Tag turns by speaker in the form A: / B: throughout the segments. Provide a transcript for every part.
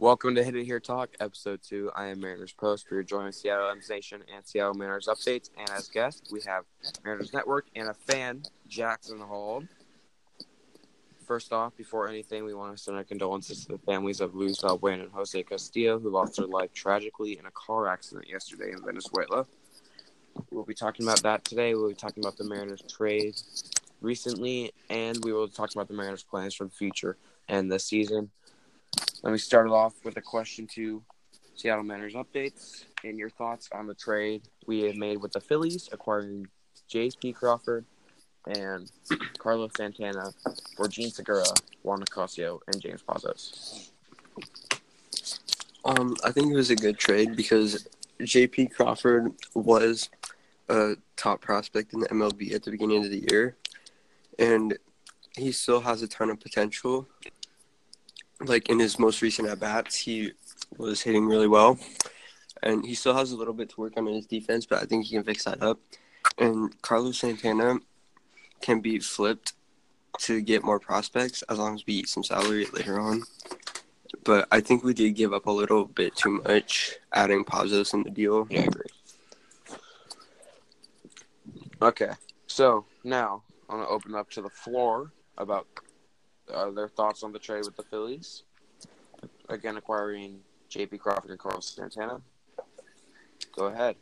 A: Welcome to Hit It Here Talk, episode two. I am Mariners Post. We're joining Seattle M's Nation and Seattle Mariners updates. And as guests, we have Mariners Network and a fan, Jackson Hall. First off, before anything, we want to send our condolences to the families of Luis Valbuena and Jose Castillo, who lost their life tragically in a car accident yesterday in Venezuela. We'll be talking about that today. We'll be talking about the Mariners trade recently, and we will talk about the Mariners' plans for the future and the season. Let me start it off with a question to Seattle Mariners updates and your thoughts on the trade we have made with the Phillies, acquiring J.P. Crawford and Carlos Santana for Jean Segura, Juan Nicasio, and James Pazos.
B: Um, I think it was a good trade because J.P. Crawford was a top prospect in the MLB at the beginning of the year, and he still has a ton of potential. Like in his most recent at bats, he was hitting really well, and he still has a little bit to work on in his defense, but I think he can fix that up. And Carlos Santana can be flipped to get more prospects as long as we eat some salary later on. But I think we did give up a little bit too much adding Pazos in the deal.
A: Yeah, I agree. Okay, so now I'm gonna open up to the floor about uh, their thoughts on the trade with the Phillies. Again, acquiring J.P. Crawford and Carlos Santana. Go ahead.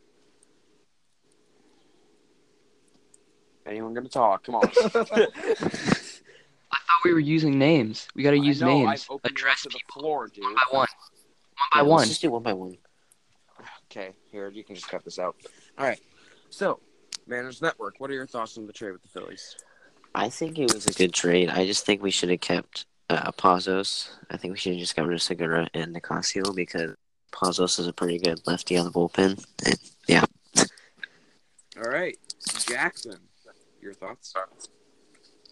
A: Anyone gonna talk? Come on.
C: I thought we were using names. We got to use
A: I know,
C: names.
A: I've opened
C: Address
A: to the
C: people
A: floor, dude.
C: one by one. One by
D: Yeah,
C: one.
D: Let's just do one by one.
A: Okay, here you can just cut this out. All right. So, Mariners Network. What are your thoughts on the trade with the Phillies?
D: I think it was a good trade. I just think we should have kept uh, Pazos. I think we should have just got rid of Segura and Nicasio because Pazos is a pretty good lefty on the bullpen. And yeah,
A: All right, Jackson. Your thoughts?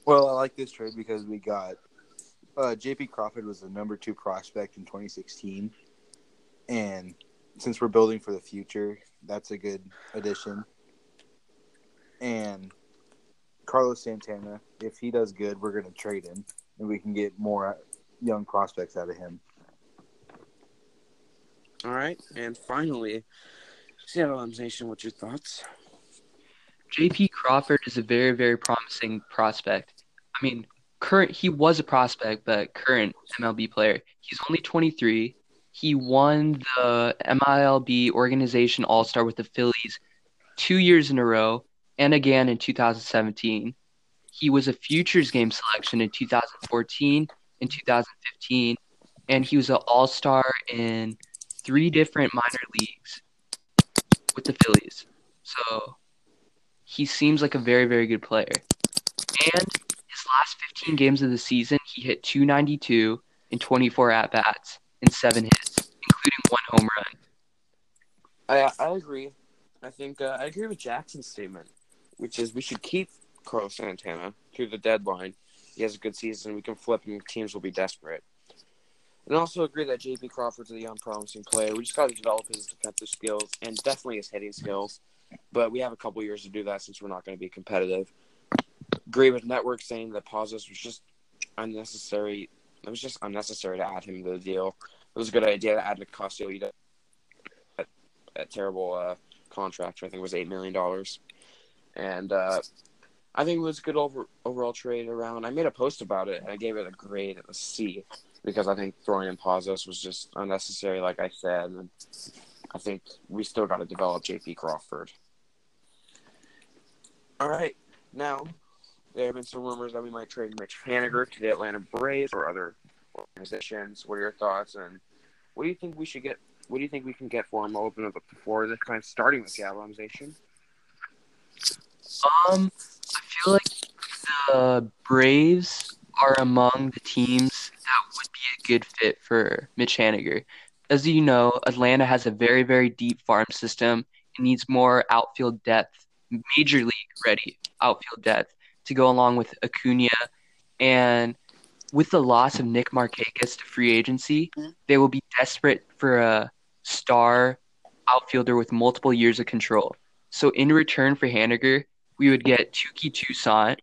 E: Well, I like this trade because we got uh, J.P. Crawford was the number two prospect in 2016, and since we're building for the future, that's a good addition. And Carlos Santana, if he does good, we're going to trade him, and we can get more uh, young prospects out of him.
A: All right, and finally, Seattle M's Nation. What's your thoughts?
C: JP Crawford is a very, very promising prospect. I mean, current he was a prospect, but current MLB player. He's only 23. He won the MILB organization All Star with the Phillies two years in a row and again in 2017. He was a Futures Game selection in 2014 and 2015, and he was an All Star in three different minor leagues with the Phillies. So he seems like a very, very good player. And his last 15 games of the season, he hit 292 in 24 at bats and seven hits, including one home run.
A: I I agree. I think uh, I agree with Jackson's statement, which is we should keep Carlos Santana through the deadline. He has a good season. We can flip him. Teams will be desperate. And also agree that J.P. Crawford's a young, promising player. We just got to develop his defensive skills and definitely his hitting skills. But we have a couple years to do that since we're not going to be competitive. Agree with Network saying that Pazos was just unnecessary. It was just unnecessary to add him to the deal. It was a good idea to add Nicasio. That, that terrible uh, contract, I think it was $8 million. And uh, I think it was a good over, overall trade around. I made a post about it, and I gave it a grade of a C because I think throwing in Pazos was just unnecessary, like I said. And I think we still got to develop J.P. Crawford. All right. Now, there have been some rumors that we might trade Mitch Haniger to the Atlanta Braves or other organizations. What are your thoughts? And what do you think we should get? What do you think we can get for him? I'll open up floor this time, starting with the organization.
C: Um, I feel like the Braves are among the teams that would be a good fit for Mitch Haniger. As you know, Atlanta has a very, very deep farm system. It needs more outfield depth, major league ready outfield depth to go along with Acuna. And with the loss of Nick Markakis to free agency, they will be desperate for a star outfielder with multiple years of control. So in return for Haniger, we would get Touki Toussaint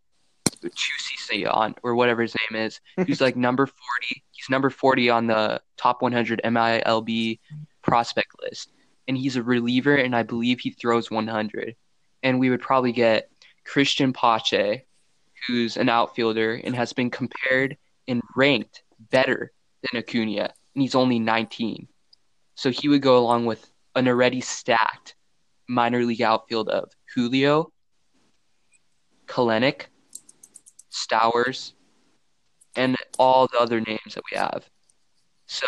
C: Chusi or whatever his name is, who's like number 40. He's number 40 on the top 100 MILB prospect list. And he's a reliever, and I believe he throws 100. And we would probably get Cristian Pache, who's an outfielder and has been compared and ranked better than Acuna, and he's only 19. So he would go along with an already stacked minor league outfield of Julio, Kelenic, Stowers, and all the other names that we have. So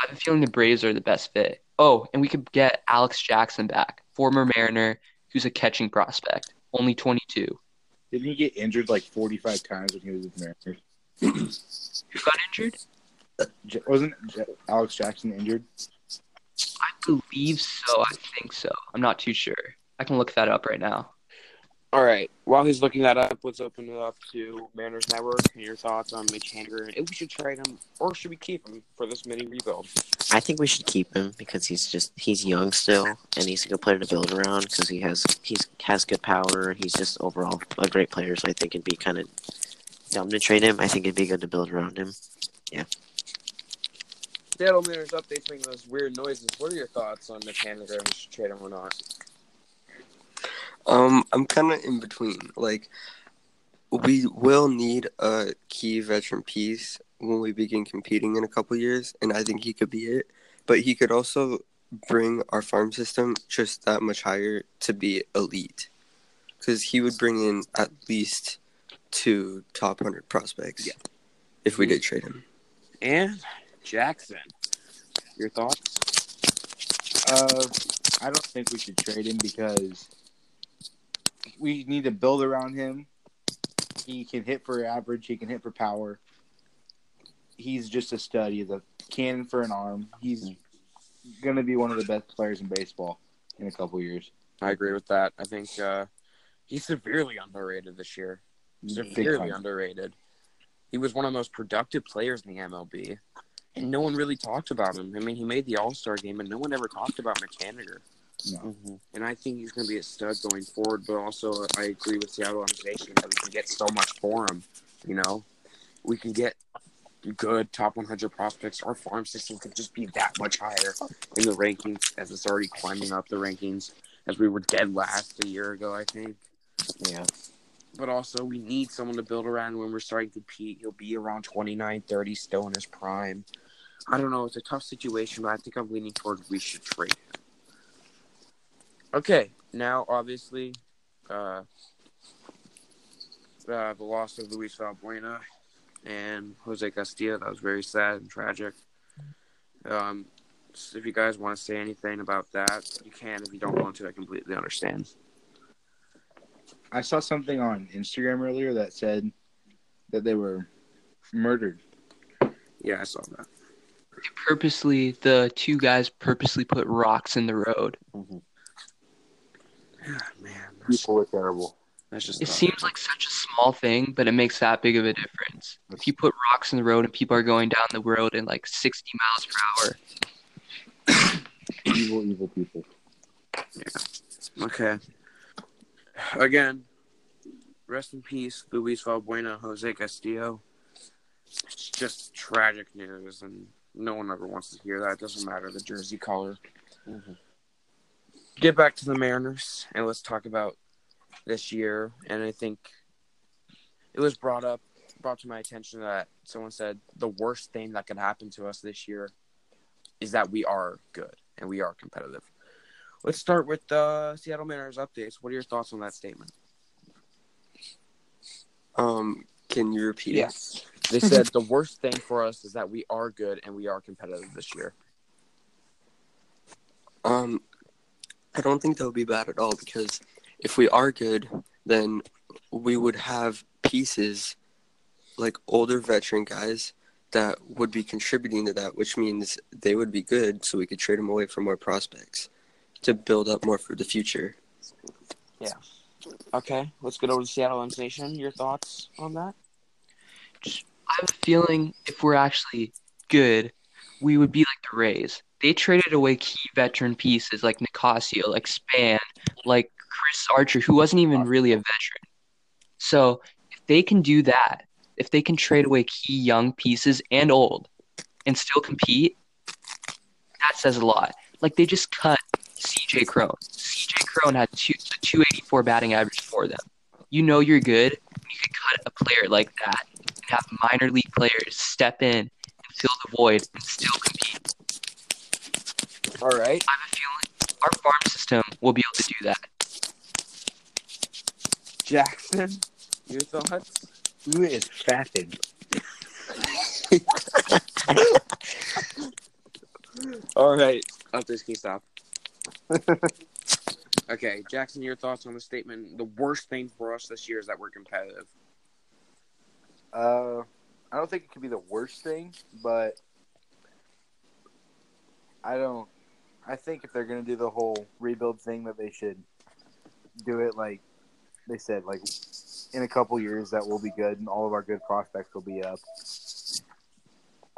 C: I'm feeling the Braves are the best fit. Oh, and we could get Alex Jackson back, former Mariner, who's a catching prospect, only 22.
E: Didn't he get injured like 45 times when he was with Mariners?
C: Who got injured?
E: J- Wasn't J- Alex Jackson injured?
C: I believe so. I think so. I'm not too sure. I can look that up right now.
A: All right. While he's looking that up, let's open it up to Mariners Network and your thoughts on Mitch Haniger. If we should trade him or should we keep him for this mini rebuild?
D: I think we should keep him because he's just he's young still and he's a good player to build around because he has he's has good power. He's just overall a great player. So I think it'd be kind of dumb to trade him. I think it'd be good to build around him. Yeah.
A: Seattle Mariners updates making those weird noises. What are your thoughts on Mitch Haniger and we should trade him or not?
B: Um, I'm kind of in between. Like, we will need a key veteran piece when we begin competing in a couple years, and I think he could be it. But he could also bring our farm system just that much higher to be elite, because he would bring in at least two top hundred prospects.
A: Yeah.
B: If we did trade him.
A: And Jackson, your thoughts?
E: Uh, I don't think we should trade him because we need to build around him. He can hit for average. He can hit for power. He's just a stud. He's a cannon for an arm. He's going to be one of the best players in baseball in a couple years.
A: I agree with that. I think uh, he's severely underrated this year. Severely underrated. He was one of the most productive players in the MLB, and no one really talked about him. I mean, he made the All Star game, and no one ever talked about Mitch Haniger.
E: No. Mm-hmm.
A: And I think he's going to be a stud going forward. But also, uh, I agree with Seattle organization that we can get so much for him. You know, we can get good top 100 prospects. Our farm system could just be that much higher in the rankings, as it's already climbing up the rankings. As we were dead last a year ago, I think.
D: Yeah.
A: But also, we need someone to build around when we're starting to compete. He'll be around 29, 30, still in his prime. I don't know. It's a tough situation, but I think I'm leaning toward we should trade him. Okay, now obviously, uh, uh, the loss of Luis Valbuena and Jose Castillo that was very sad and tragic. Um, so if you guys want to say anything about that, you can. If you don't want to, I completely understand.
E: I saw something on Instagram earlier that said that they were murdered.
A: Yeah, I saw that.
C: Purposely, the two guys purposely put rocks in the road.
A: Yeah, man, that's,
E: People were terrible.
A: that's just
C: It
A: tough.
C: seems like such a small thing, but it makes that big of a difference. If you put rocks in the road and people are going down the road in like 60 miles per hour,
E: Evil, evil people.
A: Okay. Again, rest in peace, Luis Valbuena, Jose Castillo. It's just tragic news, and no one ever wants to hear that. It doesn't matter the jersey color.
D: Mhm.
A: Get back to the Mariners, and let's talk about this year. And I think it was brought up, brought to my attention that someone said the worst thing that could happen to us this year is that we are good and we are competitive. Let's start with the Seattle Mariners updates. What are your thoughts on that statement?
B: Um, can you repeat it?
A: They said the worst thing for us is that we are good and we are competitive this year.
B: Um, I don't think that would be bad at all because if we are good, then we would have pieces like older veteran guys that would be contributing to that, which means they would be good, so we could trade them away for more prospects to build up more for the future. Yeah.
A: Okay, let's get over to Seattle M's Nation. Your thoughts on that?
C: I have a feeling if we're actually good, we would be like the Rays. They traded away key veteran pieces like Nicasio, like Span, like Chris Archer, who wasn't even really a veteran. So if they can do that, if they can trade away key young pieces and old and still compete, that says a lot. Like they just cut CJ Cron. CJ Cron had two, a 284 batting average for them. You know you're good you can cut a player like that and have minor league players step in and fill the void and still compete.
A: All right.
C: I have a feeling our farm system will be able to do that.
A: Jackson, your thoughts?
E: Who is fapping?
A: All right. Oh, this can you stop? okay, Jackson, your thoughts on the statement? The worst thing for us this year is that we're competitive.
E: Uh, I don't think it could be the worst thing, but I don't. I think if they're gonna do the whole rebuild thing, that they should do it like they said, like in a couple years that will be good, and all of our good prospects will be up.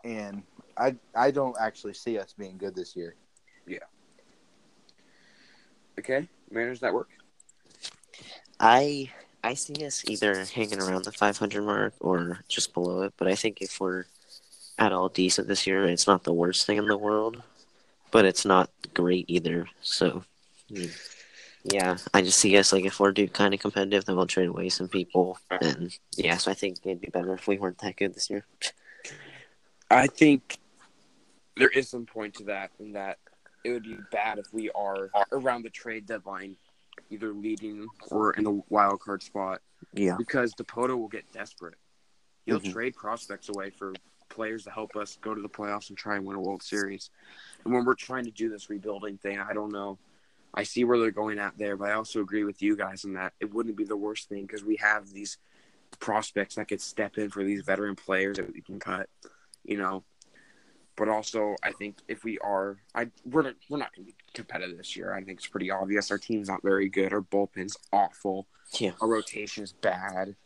E: And I I don't actually see us being good this year. Yeah.
A: Okay, Mariners Network.
D: I I see us either hanging around the 500 mark or just below it. But I think if we're at all decent this year, it's not the worst thing in the world, but it's not great either. So, yeah, I just see us like if we're do kind of competitive, then we'll trade away some people, and yeah. So I think it'd be better if we weren't that good this year.
A: I think there is some point to that, in that it would be bad if we are around the trade deadline, either leading or in the wild card spot,
D: Yeah.
A: because Dipoto will get desperate. He'll
D: Mhm.
A: trade prospects away for players to help us go to the playoffs and try and win a World Series. And when we're trying to do this rebuilding thing, I don't know. I see where they're going at there, but I also agree with you guys in that it wouldn't be the worst thing because we have these prospects that could step in for these veteran players that we can cut, you know. But also, I think if we are, I we're not, we're not going to be competitive this year. I think it's pretty obvious. Our team's not very good. Our bullpen's awful.
D: Yeah.
A: Our rotation is bad.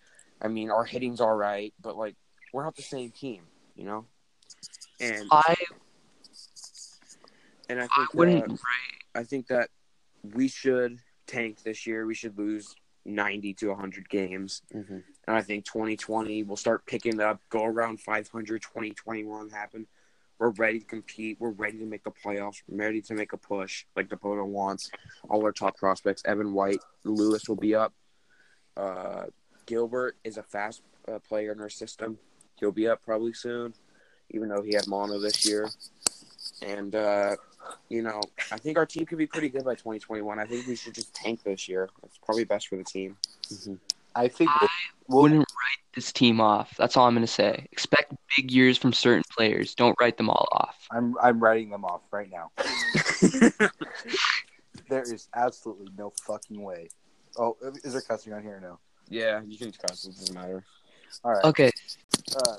A: I mean, our hitting's all right, but like we're not the same team, you know. And
C: I
A: and I
C: I
A: think
C: wouldn't
A: uh, I think that we should tank this year. We should lose ninety to hundred games.
D: hmm
A: And I think 2020 we'll start picking up, go around 500, 2021 happen. We're ready to compete. We're ready to make the playoffs. We're ready to make a push like Dipoto wants. All our top prospects, Evan White, Lewis will be up. Uh, Gilbert is a fast uh, player in our system. He'll be up probably soon, even though he had mono this year. And, uh, you know, I think our team could be pretty good by 2021. I think we should just tank this year. It's probably best for the team.
E: I think
C: I
E: we'll,
C: wouldn't write this team off. That's all I'm going to say. Expect big years from certain players. Don't write them all off.
E: I'm I'm writing them off right now. There is absolutely no fucking way. Oh, is there cussing on here or no?
A: Yeah, you can cuss. It doesn't matter.
E: All right.
C: Okay,
E: Uh,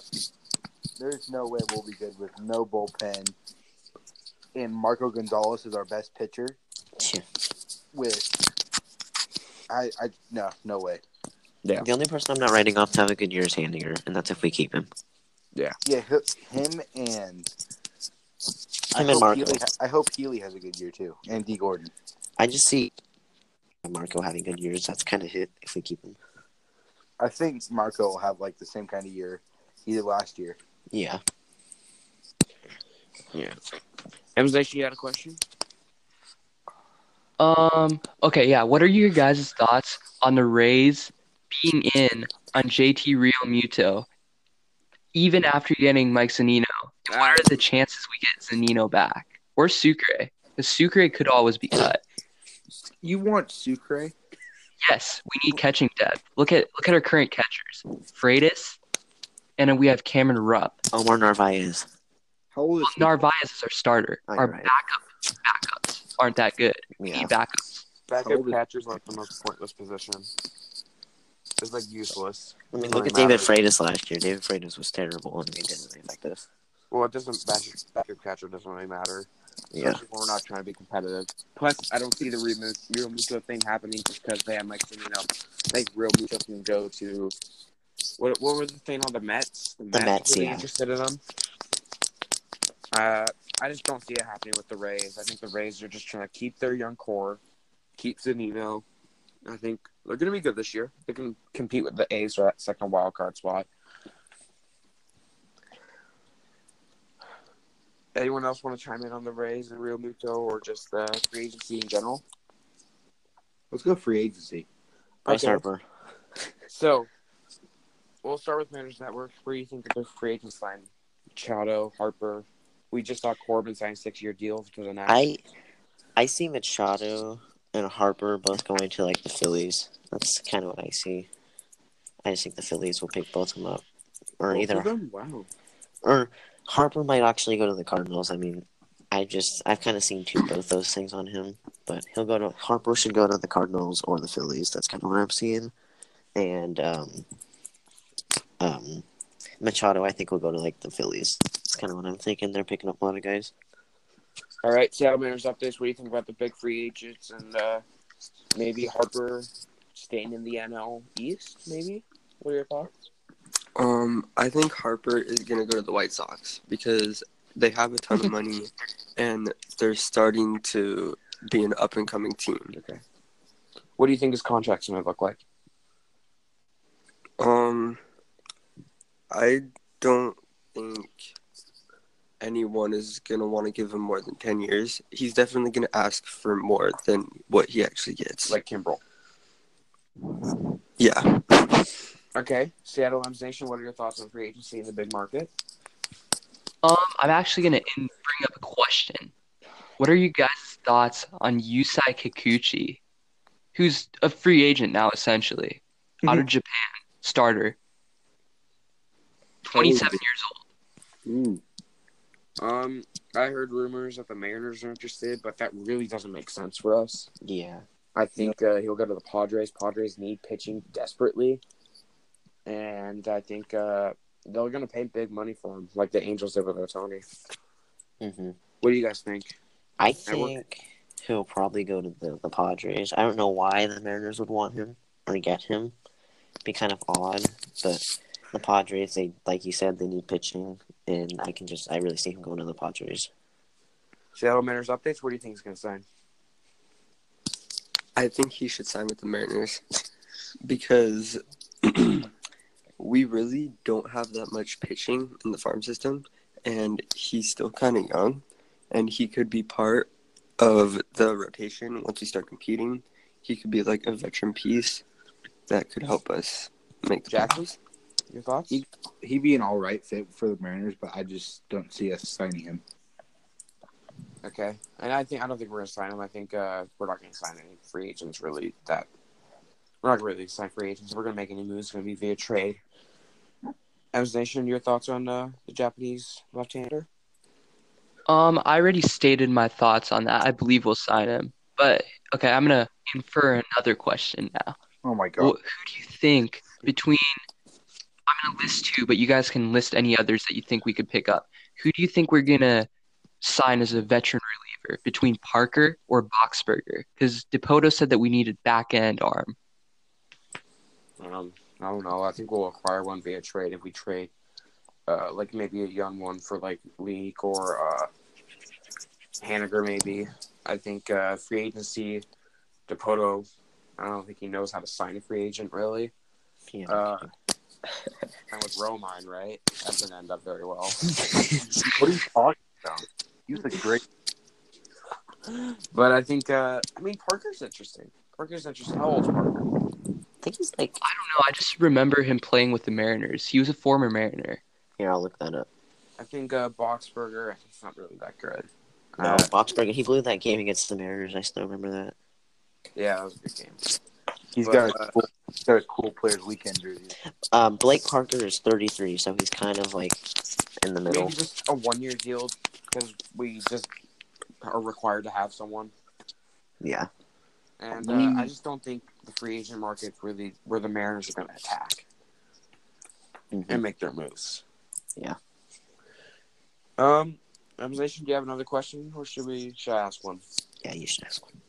E: there's no way we'll be good with no bullpen. And Marco Gonzalez is our best pitcher.
D: Yeah.
E: With I I no no way. Yeah.
D: The only person I'm not writing off to have a good year is Haniger, and that's if we keep him.
E: Yeah, Yeah, him and I
D: Him and
E: hope,
D: Marco.
E: Healy, I hope Healy has a good year too, and Dee Gordon.
D: I just see Marco having good years. That's kind of hit if we keep him.
E: I think Marco will have like the same kind of year he did last year.
D: Yeah.
A: Yeah. MZ, you had a question?
C: Um. Okay. Yeah. What are your guys' thoughts on the Rays being in on JT Real Muto, even after getting Mike Zunino? And what are the chances we get Zunino back or Sucre? Because Sucre could always be cut.
E: You want Sucre?
C: Yes, we need catching depth. Look at look at our current catchers: Freitas, and then we have Cameron Rupp.
D: Omar Narvaez.
E: How old is he?
C: Narvaez is our starter.
D: Oh,
C: our
D: you're right.
C: backup backups aren't that good. We
D: Yeah.
C: need backups.
A: Backup
E: Hold it.
A: catcher's like the most pointless position. It's like useless.
D: I mean,
A: Doesn't
D: look at
A: really
D: David. Freitas last year. David Freitas was terrible, and he didn't really affect this.
A: Well, it doesn't backup, backup catcher doesn't really matter.
D: Yeah.
A: We're not trying to be competitive. Plus, I don't see the real Realmuto thing happening just because they have Mike Zunino. I think Realmuto can go to what? What was the thing on the Mets? The,
D: Mets,
A: really
D: yeah.
A: Interested in them? Uh, I just don't see it happening with the Rays. I think the Rays are just trying to keep their young core, keep Zunino. I think They're going to be good this year. They can compete with the A's for that second wild card spot. Anyone else want to chime in on the Rays and Realmuto or just the free agency in general?
E: Let's go free agency.
D: Bryce
A: Okay.
D: Harper.
A: So, we'll start with Mariners Network. Where do you think that the free agents sign? Machado, Harper. We just saw Corbin sign six year deal to the Nats.
D: I I see Machado and Harper both going to like the Phillies. That's kind of what I see. I just think the Phillies will pick both of them up, or
A: Both
D: either
A: of them? Wow.
D: or Harper might actually go to the Cardinals. I mean, I just I've kind of seen two both those things on him, but he'll go to Harper should go to the Cardinals or the Phillies. That's kind of what I'm seeing, and um, um, Machado I think will go to like the Phillies. That's kind of what I'm thinking. They're picking up a lot of guys.
A: All right, Seattle Mariners updates. What do you think about the big free agents and uh, maybe Harper staying in the NL East? Maybe. What are your thoughts?
B: Um, I think Harper is gonna go to the White Sox because they have a ton of money, and they're starting to be an up and coming team.
A: Okay. What do you think his contract's going to look like?
B: Um, I don't think anyone is gonna want to give him more than ten years. He's definitely gonna ask for more than what he actually gets.
A: Like Kimbrel.
B: yeah,
A: Okay. Seattle M's Nation. What are your thoughts on free agency in the big market?
C: Um, I'm actually gonna in- bring up a question. What are you guys' thoughts on Yusei Kikuchi, who's a free agent now, essentially, out of Japan, starter, 27 years old.
E: Ooh.
A: Um, I heard rumors that the Mariners are interested, but that really doesn't make sense for us.
D: Yeah,
A: I think uh, he'll go to the Padres. Padres need pitching desperately, and I think uh, they're going to pay big money for him, like the Angels did with Ohtani.
D: hmm
A: What do you guys think?
D: I
A: Network.
D: think he'll probably go to the, the Padres. I don't know why the Mariners would want him or get him. Be kind of odd, but the Padres, they like you said, they need pitching, and I can just I really see him going to the Padres.
A: Seattle Mariners updates. What do you think he's going to sign?
B: I think he should sign with the Mariners because we really don't have that much pitching in the farm system, and he's still kind of young, and he could be part of the rotation once we start competing. He could be like a veteran piece that could help us make the
A: Jackson?
B: playoffs.
A: Your thoughts?
E: He- He'd be an all right fit for the Mariners, but I just don't see us signing him.
A: Okay, and I think I don't think we're going to sign him. I think uh, we're not going to sign any free agents really. That we're not going to really sign free agents. We're going to make any moves. It's going to be via trade. M's Nation, your thoughts on uh, the Japanese left-hander?
C: Um, I already stated my thoughts on that. I believe we'll sign him. But okay, I'm gonna infer another question now.
E: Oh my
C: Wh-
E: god.
C: Who do you think between? I'm gonna list two, but you guys can list any others that you think we could pick up. Who do you think we're gonna sign as a veteran reliever between Parker or Boxberger? Because Dipoto said that we needed back end arm.
A: Um, I don't know. I think we'll acquire one via trade if we trade, uh, like maybe a young one for like Leake or uh, Haniger maybe. I think uh, free agency, Dipoto. I don't think he knows how to sign a free agent really.
D: Yeah.
A: Uh, and with Romine, right? That didn't end up very well.
E: What are you talking about? He was a great.
A: But I think, uh, I mean, Parker's interesting. Parker's interesting. How old's Parker?
D: I think he's like.
C: I don't know. I just remember him playing with the Mariners. He was a former Mariner.
D: Here, I'll look that up.
A: I think uh, Boxberger. He's not really that good.
D: No,
A: Uh,
D: Boxberger. He blew that game against the Mariners. I still remember that.
A: yeah, that was a good game.
E: He's
A: But,
E: got
A: uh,
E: a cool, he's got a cool players weekend jersey.
D: Um, Blake Parker is 33, so he's kind of like in the middle.
A: Maybe just a one-year deal because we just are required to have someone,
D: Yeah.
A: and uh,
E: mean-
A: I just don't think the free agent market really where the Mariners are going to attack
D: Mhm.
A: and make their moves.
D: Yeah.
A: Um, M's Nation, do you have another question, or should we? Should I ask one?
D: Yeah, you should ask one.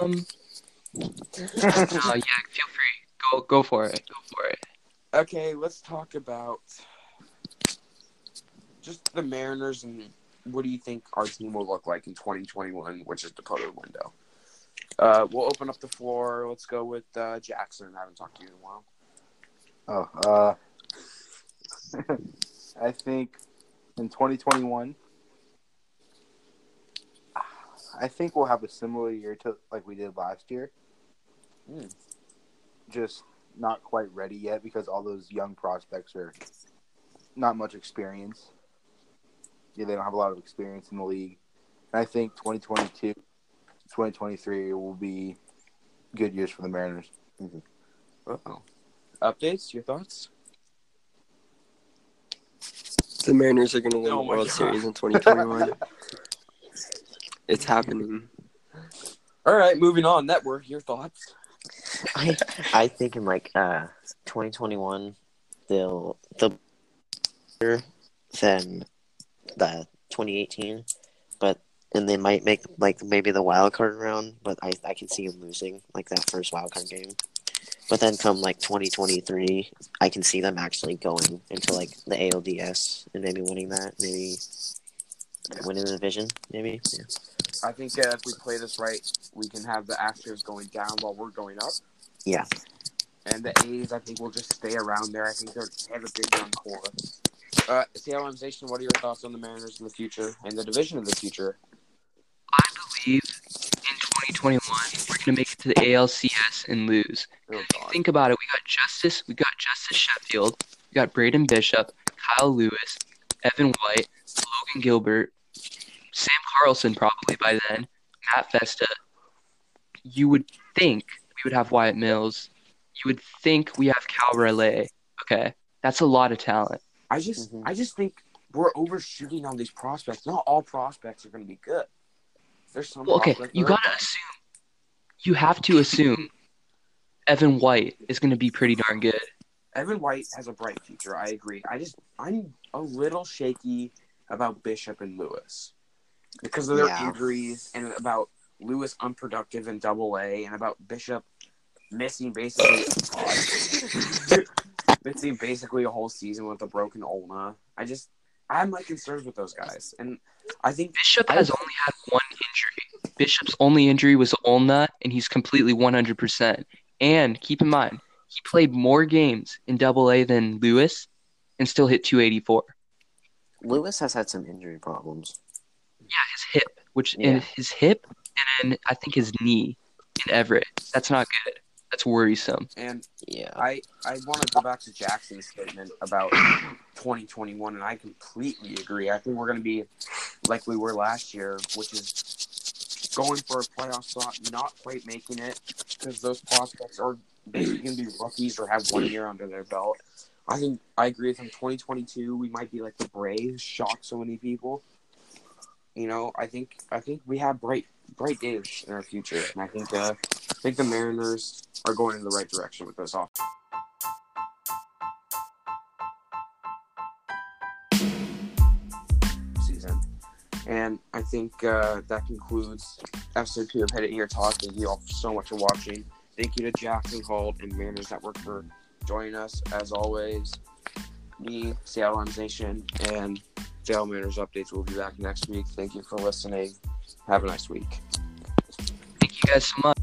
C: Um, uh, yeah, feel free. Go, go for it. Go for it.
A: Okay, let's talk about just the Mariners and what do you think our team will look like in 2021, which is the Dakota window. Uh, we'll open up the floor. Let's go with uh, Jackson. I haven't talked to you in a while.
E: Oh, uh, I think in 2021, I think we'll have a similar year to like we did last year.
A: Hmm.
E: Just not quite ready yet because all those young prospects are not much experience. Yeah, they don't have a lot of experience in the league. And I think 2022, 2023 will be good years for the Mariners.
A: Uh-oh. Updates? Your thoughts?
B: The Mariners are going to win
A: Oh
B: the World
A: God.
B: Series in 2021. it's happening.
A: All right, moving on. Network, your thoughts?
D: I I think in like uh 2021 they'll they'll be better than the 2018, but and they might make like maybe the wild card round, but I I can see them losing like that first wild card game. But then come like 2023, I can see them actually going into like the ALDS and maybe winning that, maybe winning the division, maybe. Yeah.
A: I think uh, if we play this right, we can have the Astros going down while we're going up.
D: Yeah.
A: And the A's, I think, will just stay around there. I think they're, they have a big young core. Uh, Seattle Station, what are your thoughts on the Mariners in the future and the division of the future?
C: I believe in 2021 we're gonna make it to the ALCS and lose.
A: Oh,
C: If you think about it, we got Justus, we got Justus Sheffield, we got Braden Bishop, Kyle Lewis, Evan White, Logan Gilbert, Sam Carlson probably by then, Matt Festa. You would think we would have Wyatt Mills. You would think we have Cal Raleigh. Okay, that's a lot of talent.
A: I just,
D: Mhm.
A: I just think we're overshooting on these prospects. Not all prospects are going to be good. There's some.
C: Well, okay, you gotta assume. You have to assume Evan White is gonna be pretty darn good.
A: Evan White has a bright future. I agree. I just, I'm a little shaky about Bishop and Lewis because of their
D: Yeah.
A: injuries and about Lewis unproductive in Double A and about Bishop missing basically missing basically a whole season with a broken ulna. I just, I have my concerns with those guys, and I think
C: Bishop
A: I-
C: has only had one injury. Bishop's only injury was ulna, and he's completely 100%. And keep in mind, he played more games in Double A than Lewis, and still hit 284.
D: Lewis has had some injury problems.
C: Yeah, his hip, which
D: Yeah.
C: and his hip, and I think his knee in Everett. That's not good. That's worrisome.
A: and
D: Yeah.
A: I I want to go back to Jackson's statement about 2021, and I completely agree. I think we're going to be like we were last year, which is going for a playoff spot, not quite making it because those prospects are going to be rookies or have one year under their belt. I think I agree with him. 2022, we might be like the Braves, shock so many people. You know, I think I think we have bright bright days in our future, and I think uh, I think the Mariners are going in the right direction with this off. And I think uh, that concludes episode two of Hit It Here Talk. Thank you all so much for watching. Thank you to Jackson Holt and Mariners Network for joining us. As always, me, Seattle M's Nation, and Seattle Mariners Updates will be back next week. Thank you for listening. Have a nice week.
C: Thank you guys so much.